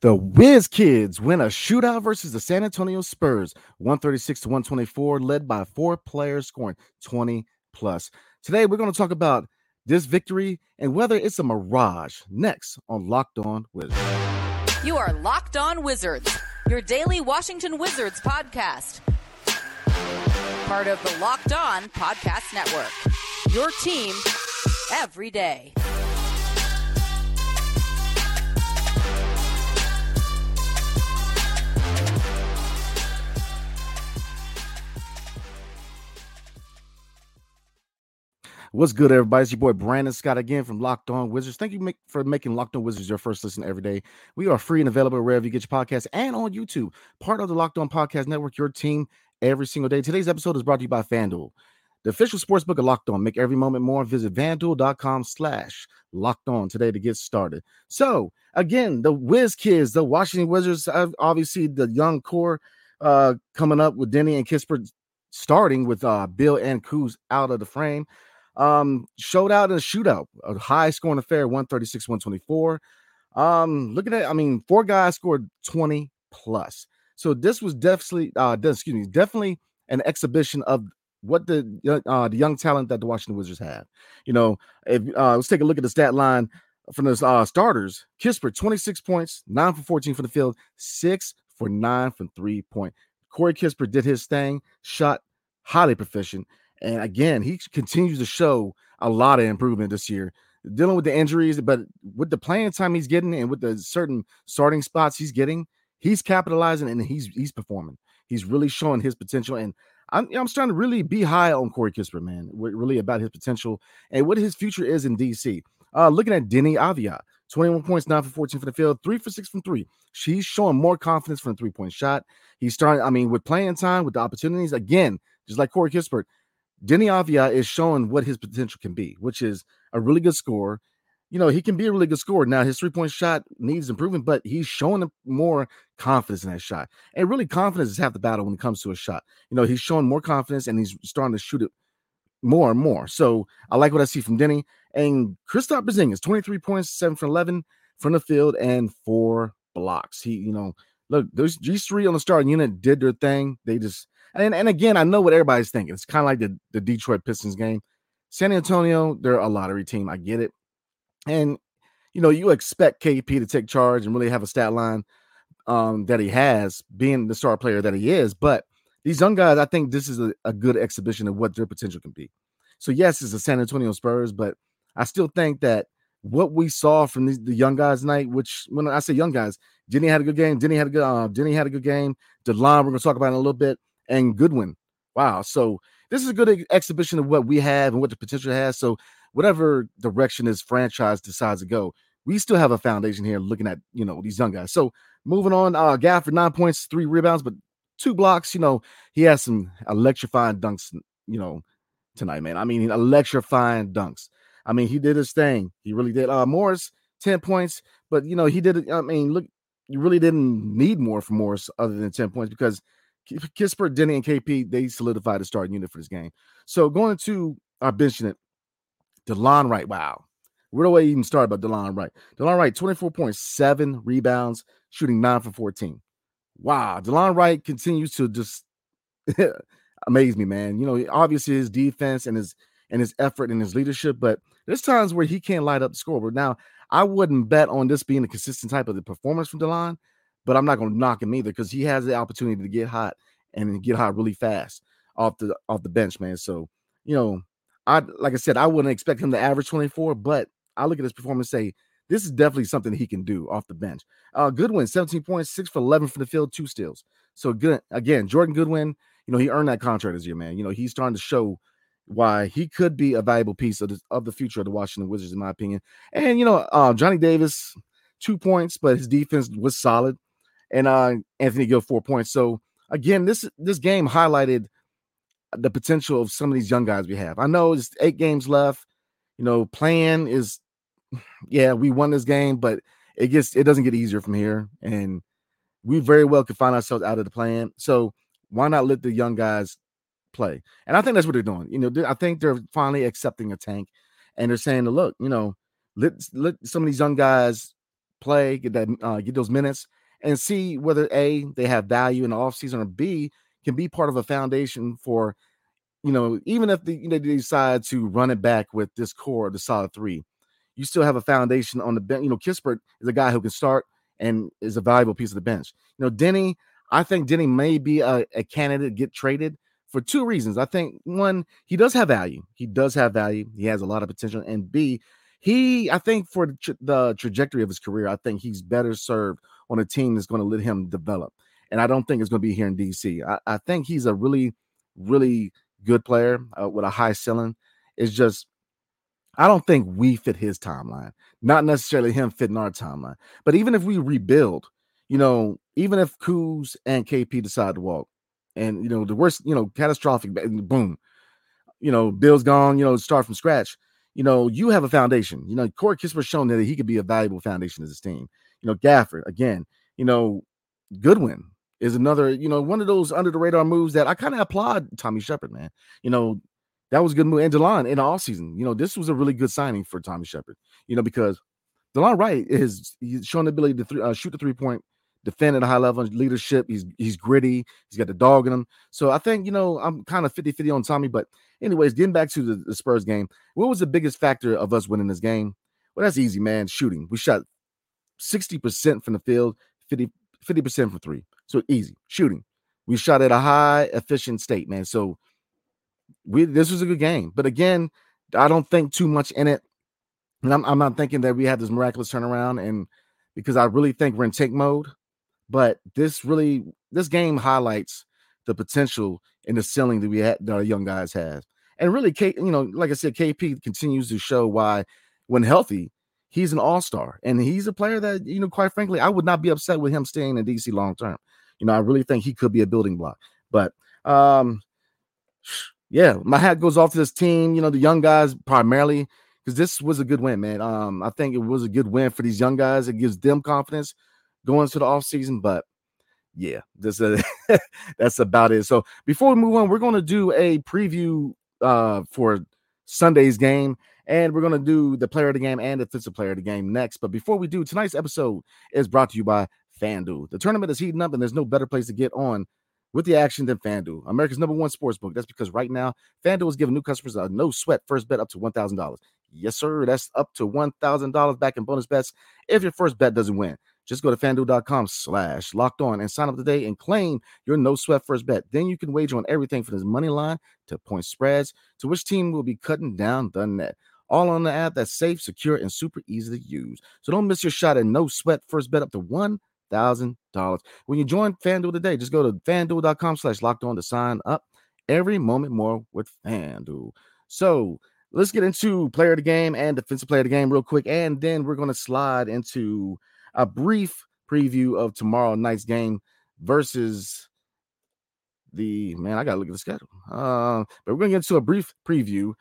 The Wiz Kids win a shootout versus the San Antonio Spurs, 136 to 124, led by four players scoring 20 plus. Today, we're going to talk about this victory and whether it's a mirage. Next on Locked On Wizards. You are Locked On Wizards, your daily Washington Wizards podcast. Part of the Locked On Podcast Network. Your team every day. What's good, everybody? It's your boy Brandon Scott again from Locked On Wizards. Thank you for making Locked On Wizards your first listen every day. We are free and available wherever you get your podcast and on YouTube. Part of the Locked On Podcast Network, your team every single day. Today's episode is brought to you by FanDuel, the official sports book of Locked On. Make every moment more. Visit fanduel.com slash locked on today to get started. So, again, the Wiz Kids, the Washington Wizards, obviously the young core uh, coming up with Deni and Kispert starting with uh, Beal and Kuz out of the frame. Um, showed out in a shootout, a high scoring affair, 136, 124. Um, looking at. I mean, four guys scored 20 plus. So this was definitely, uh, excuse me, definitely an exhibition of what the uh, the young talent that the Washington Wizards have. You know, if uh, let's take a look at the stat line from the uh, starters. Kispert, 26 points, nine for 14 for the field, six for nine from three point. Corey Kispert did his thing, shot highly proficient. And again, he continues to show a lot of improvement this year, dealing with the injuries, but with the playing time he's getting and with the certain starting spots he's getting, he's capitalizing and he's he's performing. He's really showing his potential. And I'm, I'm starting to really be high on Corey Kispert, man. Really about his potential and what his future is in DC. Uh, looking at Deni Avdija, 21 points, 9 for 14 for the field, 3 for 6 from 3. She's showing more confidence from the three point shot. He's starting, I mean, with playing time, with the opportunities, again, just like Corey Kispert, Deni Avdija is showing what his potential can be, which is a really good scorer. You know, he can be a really good scorer. Now, his three point shot needs improvement, but he's showing more confidence in that shot. And really, confidence is half the battle when it comes to a shot. You know, he's showing more confidence and he's starting to shoot it more and more. So I like what I see from Deni. And Kristaps Porzingis, 23 points, 7 for 11 from the field, and four blocks. He, you know, look, those these three on the starting unit did their thing. They just and and again, I know what everybody's thinking. It's kind of like the, the Detroit Pistons game. San Antonio, they're a lottery team. I get it. And you know, you expect KP to take charge and really have a stat line um, that he has, being the star player that he is. But these young guys, I think this is a, a good exhibition of what their potential can be. So yes, it's the San Antonio Spurs, but I still think that what we saw from these, the young guys tonight, which when I say young guys, Deni had a good game. Deni had a good. Uh, Deni had a good game. Delon, we're going to talk about in a little bit and Goodwin. Wow. So this is a good exhibition of what we have and what the potential has. So whatever direction this franchise decides to go, we still have a foundation here looking at, you know, these young guys. So moving on, uh Gafford, nine points, three rebounds, but two blocks. You know, he has some electrifying dunks, you know, tonight, man. I mean, electrifying dunks. I mean, he did his thing. He really did. Uh Morris, 10 points, but you know, he did. I mean, look, you really didn't need more from Morris other than 10 points because Kispert, Deni, and KP, they solidified the starting unit for this game. So going to our uh, bench unit, Delon Wright. Wow. Where do I even start about Delon Wright? Delon Wright, 24.7 rebounds, shooting 9 for 14. Wow. Delon Wright continues to just amaze me, man. You know, obviously his defense and his and his effort and his leadership, but there's times where he can't light up the scoreboard. Now, I wouldn't bet on this being a consistent type of the performance from Delon but I'm not going to knock him either because he has the opportunity to get hot and get hot really fast off the off the bench, man. So you know, I like I said, I wouldn't expect him to average 24, but I look at his performance say this is definitely something he can do off the bench. Uh, Goodwin, 17 points, six for 11 from the field, two steals. So good again, Jordan Goodwin. You know, he earned that contract this year, man. You know, he's starting to show why he could be a valuable piece of the, of the future of the Washington Wizards, in my opinion. And you know, uh, Johnny Davis, two points, but his defense was solid and uh, Anthony Gill four points. So again, this this game highlighted the potential of some of these young guys we have. I know it's eight games left. You know, play-in is yeah, we won this game, but it gets it doesn't get easier from here, and we very well could find ourselves out of the plan. So why not let the young guys play? And I think that's what they're doing. You know, I think they're finally accepting a tank, and they're saying, "Look, you know, let let some of these young guys play, get that uh, get those minutes, and see whether a they have value in the offseason or b can be part of a foundation for you know even if the, you know, they decide to run it back with this core the solid three you still have a foundation on the bench you know kispert is a guy who can start and is a valuable piece of the bench. You know deni i think deni may be a, a candidate get traded for two reasons. I think one he does have value. He does have value. He has a lot of potential. And b he i think for the, tra- the trajectory of his career i think he's better served on a team that's going to let him develop and I don't think it's going to be here in DC. I, I think he's a really, really good player uh, with a high ceiling. It's just I don't think we fit his timeline, not necessarily him fitting our timeline. But even if we rebuild, you know, even if Kuz and KP decide to walk, and you know the worst, you know, catastrophic, boom, you know, Beal's gone, you know, start from scratch. You know, you have a foundation. You know, Corey Kispert's shown that he could be a valuable foundation as this team. You know, Gafford again. You know, Goodwin is another, you know, one of those under the radar moves that I kind of applaud Tommy Sheppard, man. You know, that was a good move. And Delon in the off season, you know, this was a really good signing for Tommy Sheppard. you know, because Delon Wright is he's shown the ability to th- uh, shoot the three point, defend at a high level, leadership. He's he's gritty. He's got the dog in him. So I think, you know, I'm kind of 50 50 on Tommy. But, anyways, getting back to the, the Spurs game, what was the biggest factor of us winning this game? Well, that's easy, man. Shooting. We shot 60% from the field, 50, 50% from three. So easy shooting. We shot at a high efficient state, man. So we this was a good game. But again, I don't think too much in it. And I'm, I'm not thinking that we have this miraculous turnaround, and because I really think we're in tank mode. But this really this game highlights the potential and the ceiling that we had that our young guys have. And really, K, you know, like I said, KP continues to show why, when healthy, he's an all-star. And he's a player that, you know, quite frankly, I would not be upset with him staying in DC long term. You know, I really think he could be a building block. But um, yeah, my hat goes off to this team. You know, the young guys primarily because this was a good win, man. Um, I think it was a good win for these young guys. It gives them confidence going into the offseason. But yeah, this that's about it. So before we move on, we're going to do a preview uh, for Sunday's game. And we're going to do the player of the game and the defensive player of the game next. But before we do, tonight's episode is brought to you by FanDuel. The tournament is heating up, and there's no better place to get on with the action than FanDuel, America's number one sports book. That's because right now, FanDuel is giving new customers a no sweat first bet up to $1,000. Yes, sir. That's up to $1,000 back in bonus bets if your first bet doesn't win. Just go to fanduel.com slash locked on and sign up today and claim your no sweat first bet. Then you can wager on everything from this money line to point spreads to which team will be cutting down the net. All on the app that's safe, secure, and super easy to use. So don't miss your shot at no sweat first bet up to one thousand dollars. When you join FanDuel today, just go to fanduel.com slash locked on to sign up. Every moment more with FanDuel. So let's get into player of the game and defensive player of the game real quick, and then we're going to slide into a brief preview of tomorrow night's game versus the man. I gotta look at the schedule. Uh, but we're gonna get into a brief preview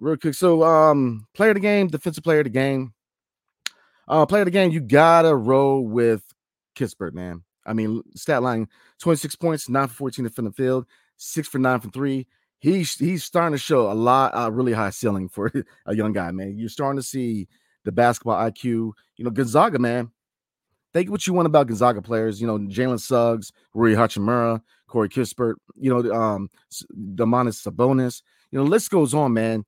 real quick. So, um, player of the game, defensive player of the game. Uh, player of the game, you gotta roll with Kispert, man. I mean, stat line 26 points, 9 for 14 from the field, 6 for 9 from 3. He's he's starting to show a lot, uh, really high ceiling for a young guy, man. You're starting to see the basketball IQ. You know, Gonzaga, man. Think what you want about Gonzaga players. You know, Jalen Suggs, Rui Hachimura, Corey Kispert, you know, um, Domantas Sabonis. You know, list goes on, man.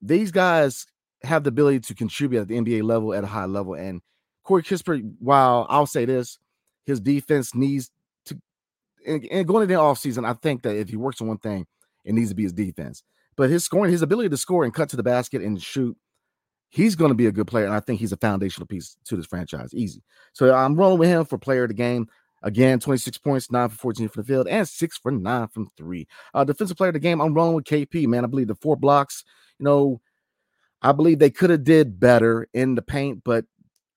These guys have the ability to contribute at the NBA level at a high level. And Corey Kispert, while I'll say this, his defense needs to and, and going into the offseason, I think that if he works on one thing, it needs to be his defense. But his scoring, his ability to score and cut to the basket and shoot, he's going to be a good player. And I think he's a foundational piece to this franchise. Easy. So I'm rolling with him for player of the game. Again, 26 points, 9 for 14 from the field, and 6 for 9 from 3. Uh, defensive player of the game, I'm rolling with KP, man. I believe the four blocks, you know, I believe they could have did better in the paint, but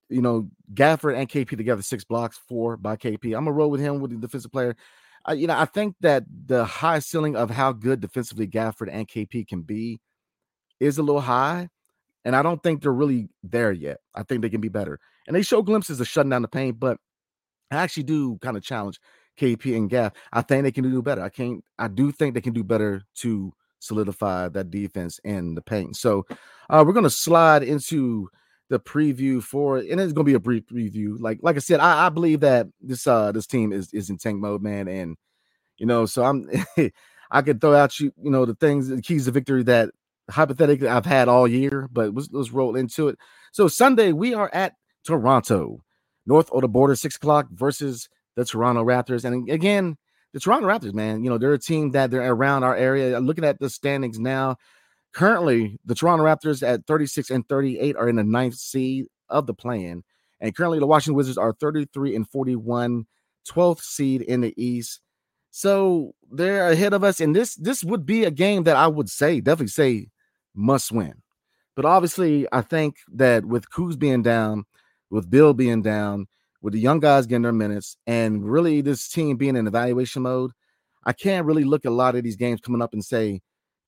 you know, Gafford and KP together, six blocks, four by KP. I'm gonna roll with him with the defensive player. Uh, you know, I think that the high ceiling of how good defensively Gafford and KP can be is a little high, and I don't think they're really there yet. I think they can be better, and they show glimpses of shutting down the paint, but I actually do kind of challenge KP and Gaff. I think they can do better. I can't. I do think they can do better to solidify that defense in the paint. So uh, we're gonna slide into the preview for and it's gonna be a brief preview. Like like I said, I, I believe that this uh this team is is in tank mode, man, and you know, so I'm I could throw out you, you know, the things, the keys to victory that hypothetically I've had all year, but let's, let's roll into it. So Sunday we are at Toronto, north of the border, six o'clock versus the Toronto Raptors, and again. The Toronto Raptors, man, you know, they're a team that they're around our area. Uh, looking at the standings now, Currently, the Toronto Raptors at 36 and 38 are in the ninth seed of the play-in. And currently, the Washington Wizards are 33 and 41, 12th seed in the East. So they're ahead of us. And this this would be a game that I would say, definitely say, must win. But obviously, I think that with Kuz being down, with Beal being down, with the young guys getting their minutes, and really this team being in evaluation mode, I can't really look at a lot of these games coming up and say,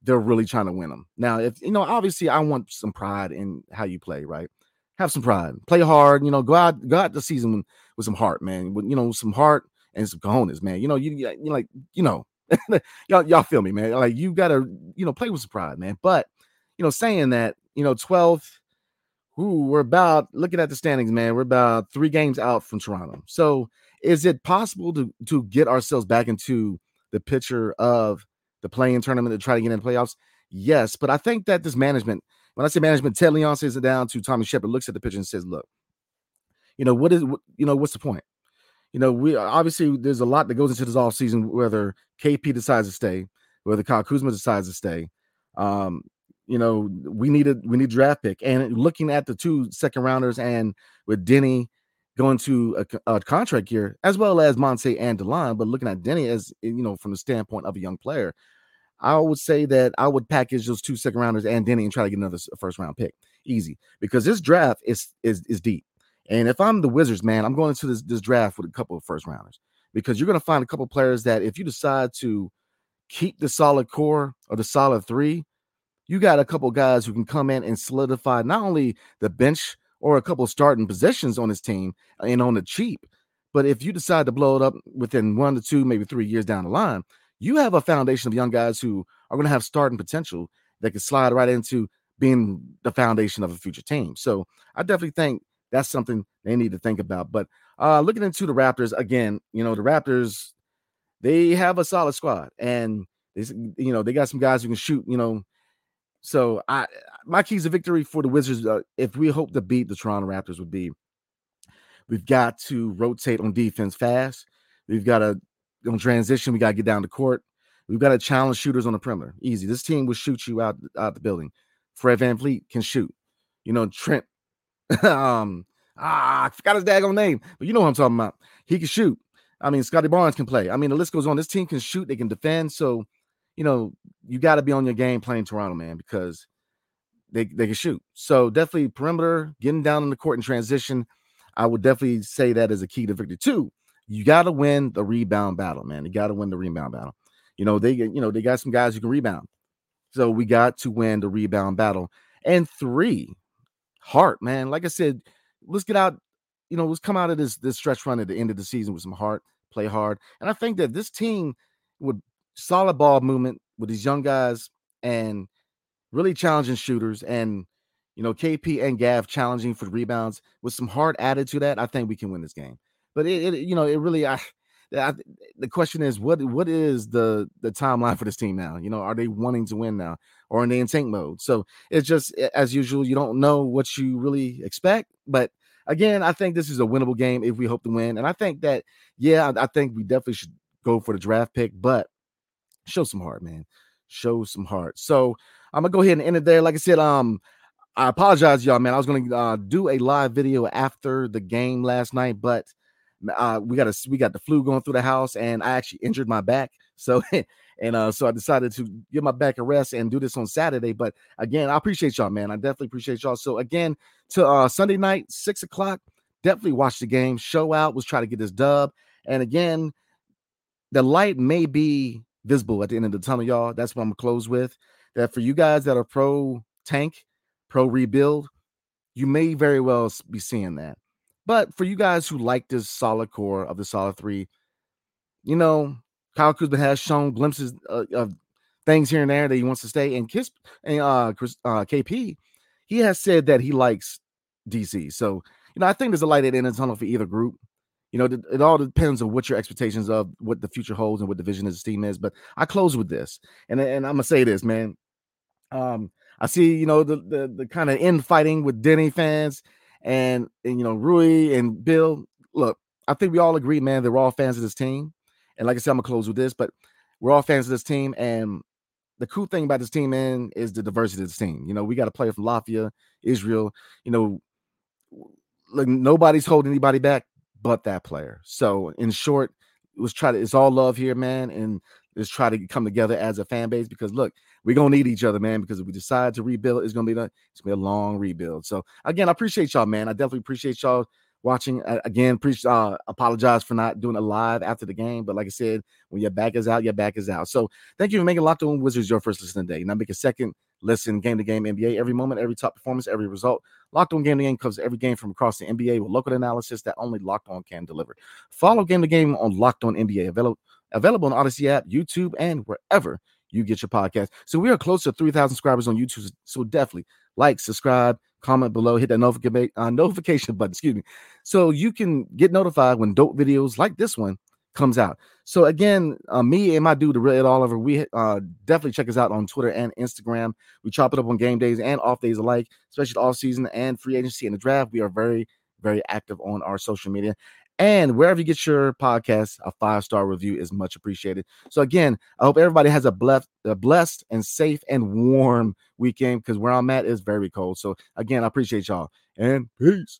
they're really trying to win them. Now, if you know, obviously, I want some pride in how you play, right? Have some pride, play hard. You know, go out, go out the season with some heart, man. With you know, some heart and some cojones, man. You know, you you like, you know, y'all y'all feel me, man. Like you gotta, you know, play with some pride, man. But you know, saying that, you know, 12th, who we're about looking at the standings, man. We're about three games out from Toronto. So is it possible to to get ourselves back into the picture of the play-in tournament to try to get in the playoffs? Yes, but I think that this management, when I say management, Ted Leonsis it down to Tommy Sheppard, looks at the picture and says, "Look, you know what is you know what's the point? You know, we obviously there's a lot that goes into this off season. Whether KP decides to stay, whether Kyle Kuzma decides to stay, um, you know, we need a we need draft pick. And looking at the two second rounders and with Deni going to a, a, contract year, as well as Monte and Delon, but looking at Deni as eh, you know from the standpoint of a young player, I would say that I would package those two second rounders and Denny and try to get another first round pick. Easy because this draft is is is deep. And if I'm the Wizards, man, I'm going into this, this draft with a couple of first rounders because you're going to find a couple players that if you decide to keep the solid core or the solid three, you got a couple guys who can come in and solidify not only the bench or a couple starting positions on his team and on the cheap, but if you decide to blow it up within one to two, maybe three years down the line, you have a foundation of young guys who are going to have starting potential that can slide right into being the foundation of a future team. So I definitely think that's something they need to think about. But uh looking into the Raptors again, you know, the Raptors, they have a solid squad and they, you know, they got some guys who can shoot, you know. So I my keys to victory for the Wizards, uh, if we hope to beat the Toronto Raptors, would be we've got to rotate on defense fast. We've got to on transition, we got to get down the court. We've got to challenge shooters on the perimeter. Easy. This team will shoot you out, out the building. Fred VanVleet can shoot. You know, Trent. um, ah, I forgot his daggone name, but you know what I'm talking about. He can shoot. I mean, Scottie Barnes can play. I mean, the list goes on. This team can shoot, they can defend. So, you know, you got to be on your game playing Toronto, man, because they, they can shoot. So definitely perimeter, getting down in the court in transition. I would definitely say that is a key to victory. Two, you got to win the rebound battle, man. You got to win the rebound battle. You know, they you know, they got some guys who can rebound. So we got to win the rebound battle. And three, heart, man. Like I said, let's get out, you know, let's come out of this this stretch run at the end of the season with some heart, play hard. And I think that this team would solid ball movement with these young guys and really challenging shooters and you know KP and Gav challenging for rebounds with some heart added to that, I think we can win this game. But it, it you know, it really I, I, the question is what what is the the timeline for this team now? You know, are they wanting to win now, or are they in tank mode? So it's just as usual, you don't know what you really expect. But again, I think this is a winnable game if we hope to win. And I think that yeah, I, I think we definitely should go for the draft pick, but show some heart, man. Show some heart. So I'm gonna go ahead and end it there. Like I said, um, I apologize, y'all, man. I was gonna uh, do a live video after the game last night, but uh, we got a we got the flu going through the house, and I actually injured my back. So and uh, so I decided to give my back a rest and do this on Saturday. But again, I appreciate y'all, man. I definitely appreciate y'all. So again, to uh, Sunday night, six o'clock, definitely watch the game. Show out. Was try to get this dub. And again, the light may be visible at the end of the tunnel, y'all. That's what I'm gonna close with. That for you guys that are pro tank, pro rebuild, you may very well be seeing that. But for you guys who like this solid core of the solid three, you know, Kyle Kuzma has shown glimpses of, of things here and there that he wants to stay. And Kiss and uh, Chris, uh, KP, he has said that he likes DC. So, you know, I think there's a light at the end of the tunnel for either group. You know, it, all depends on what your expectations of what the future holds and what the vision of this team is. But I close with this, and and I'm gonna say this, man. Um, I see, you know, the the, the kind of infighting with Deni fans and, and you know Rui and Beal. Look, I think we all agree, man, that we're all fans of this team. And like I said, I'm gonna close with this, but we're all fans of this team. And the cool thing about this team, man, is the diversity of this team. You know, we got a player from Latvia, Israel. You know, like nobody's holding anybody back but that player. So in short, it was try to it's all love here, man, and let's try to come together as a fan base because look, we're gonna need each other, man. Because if we decide to rebuild, it's gonna be a, it's gonna be a long rebuild. So again, I appreciate y'all, man. I definitely appreciate y'all watching. Uh, again, pre- uh, apologize for not doing it live after the game, but like I said, when your back is out, your back is out. So thank you for making Locked On Wizards your first listen today. Now make a second listen, game to game NBA, every moment, every top performance, every result. Locked On Game to Game covers every game from across the NBA with local analysis that only Locked On can deliver. Follow Game to Game on Locked On NBA, available available on Audacy app, YouTube, and wherever you get your podcast. So we are close to 3,000 subscribers on YouTube. So definitely like, subscribe, comment below, hit that notification uh, notification button. Excuse me, so you can get notified when dope videos like this one comes out. So again, uh, me and my dude, the real Ed Oliver, we uh, definitely check us out on Twitter and Instagram. We chop it up on game days and off days alike, especially off season and free agency and the draft. We are very, very active on our social media. And wherever you get your podcast, a five star review is much appreciated. So again, I hope everybody has a blessed, a blessed and safe and warm weekend because where I'm at is very cold. So again, I appreciate y'all and peace.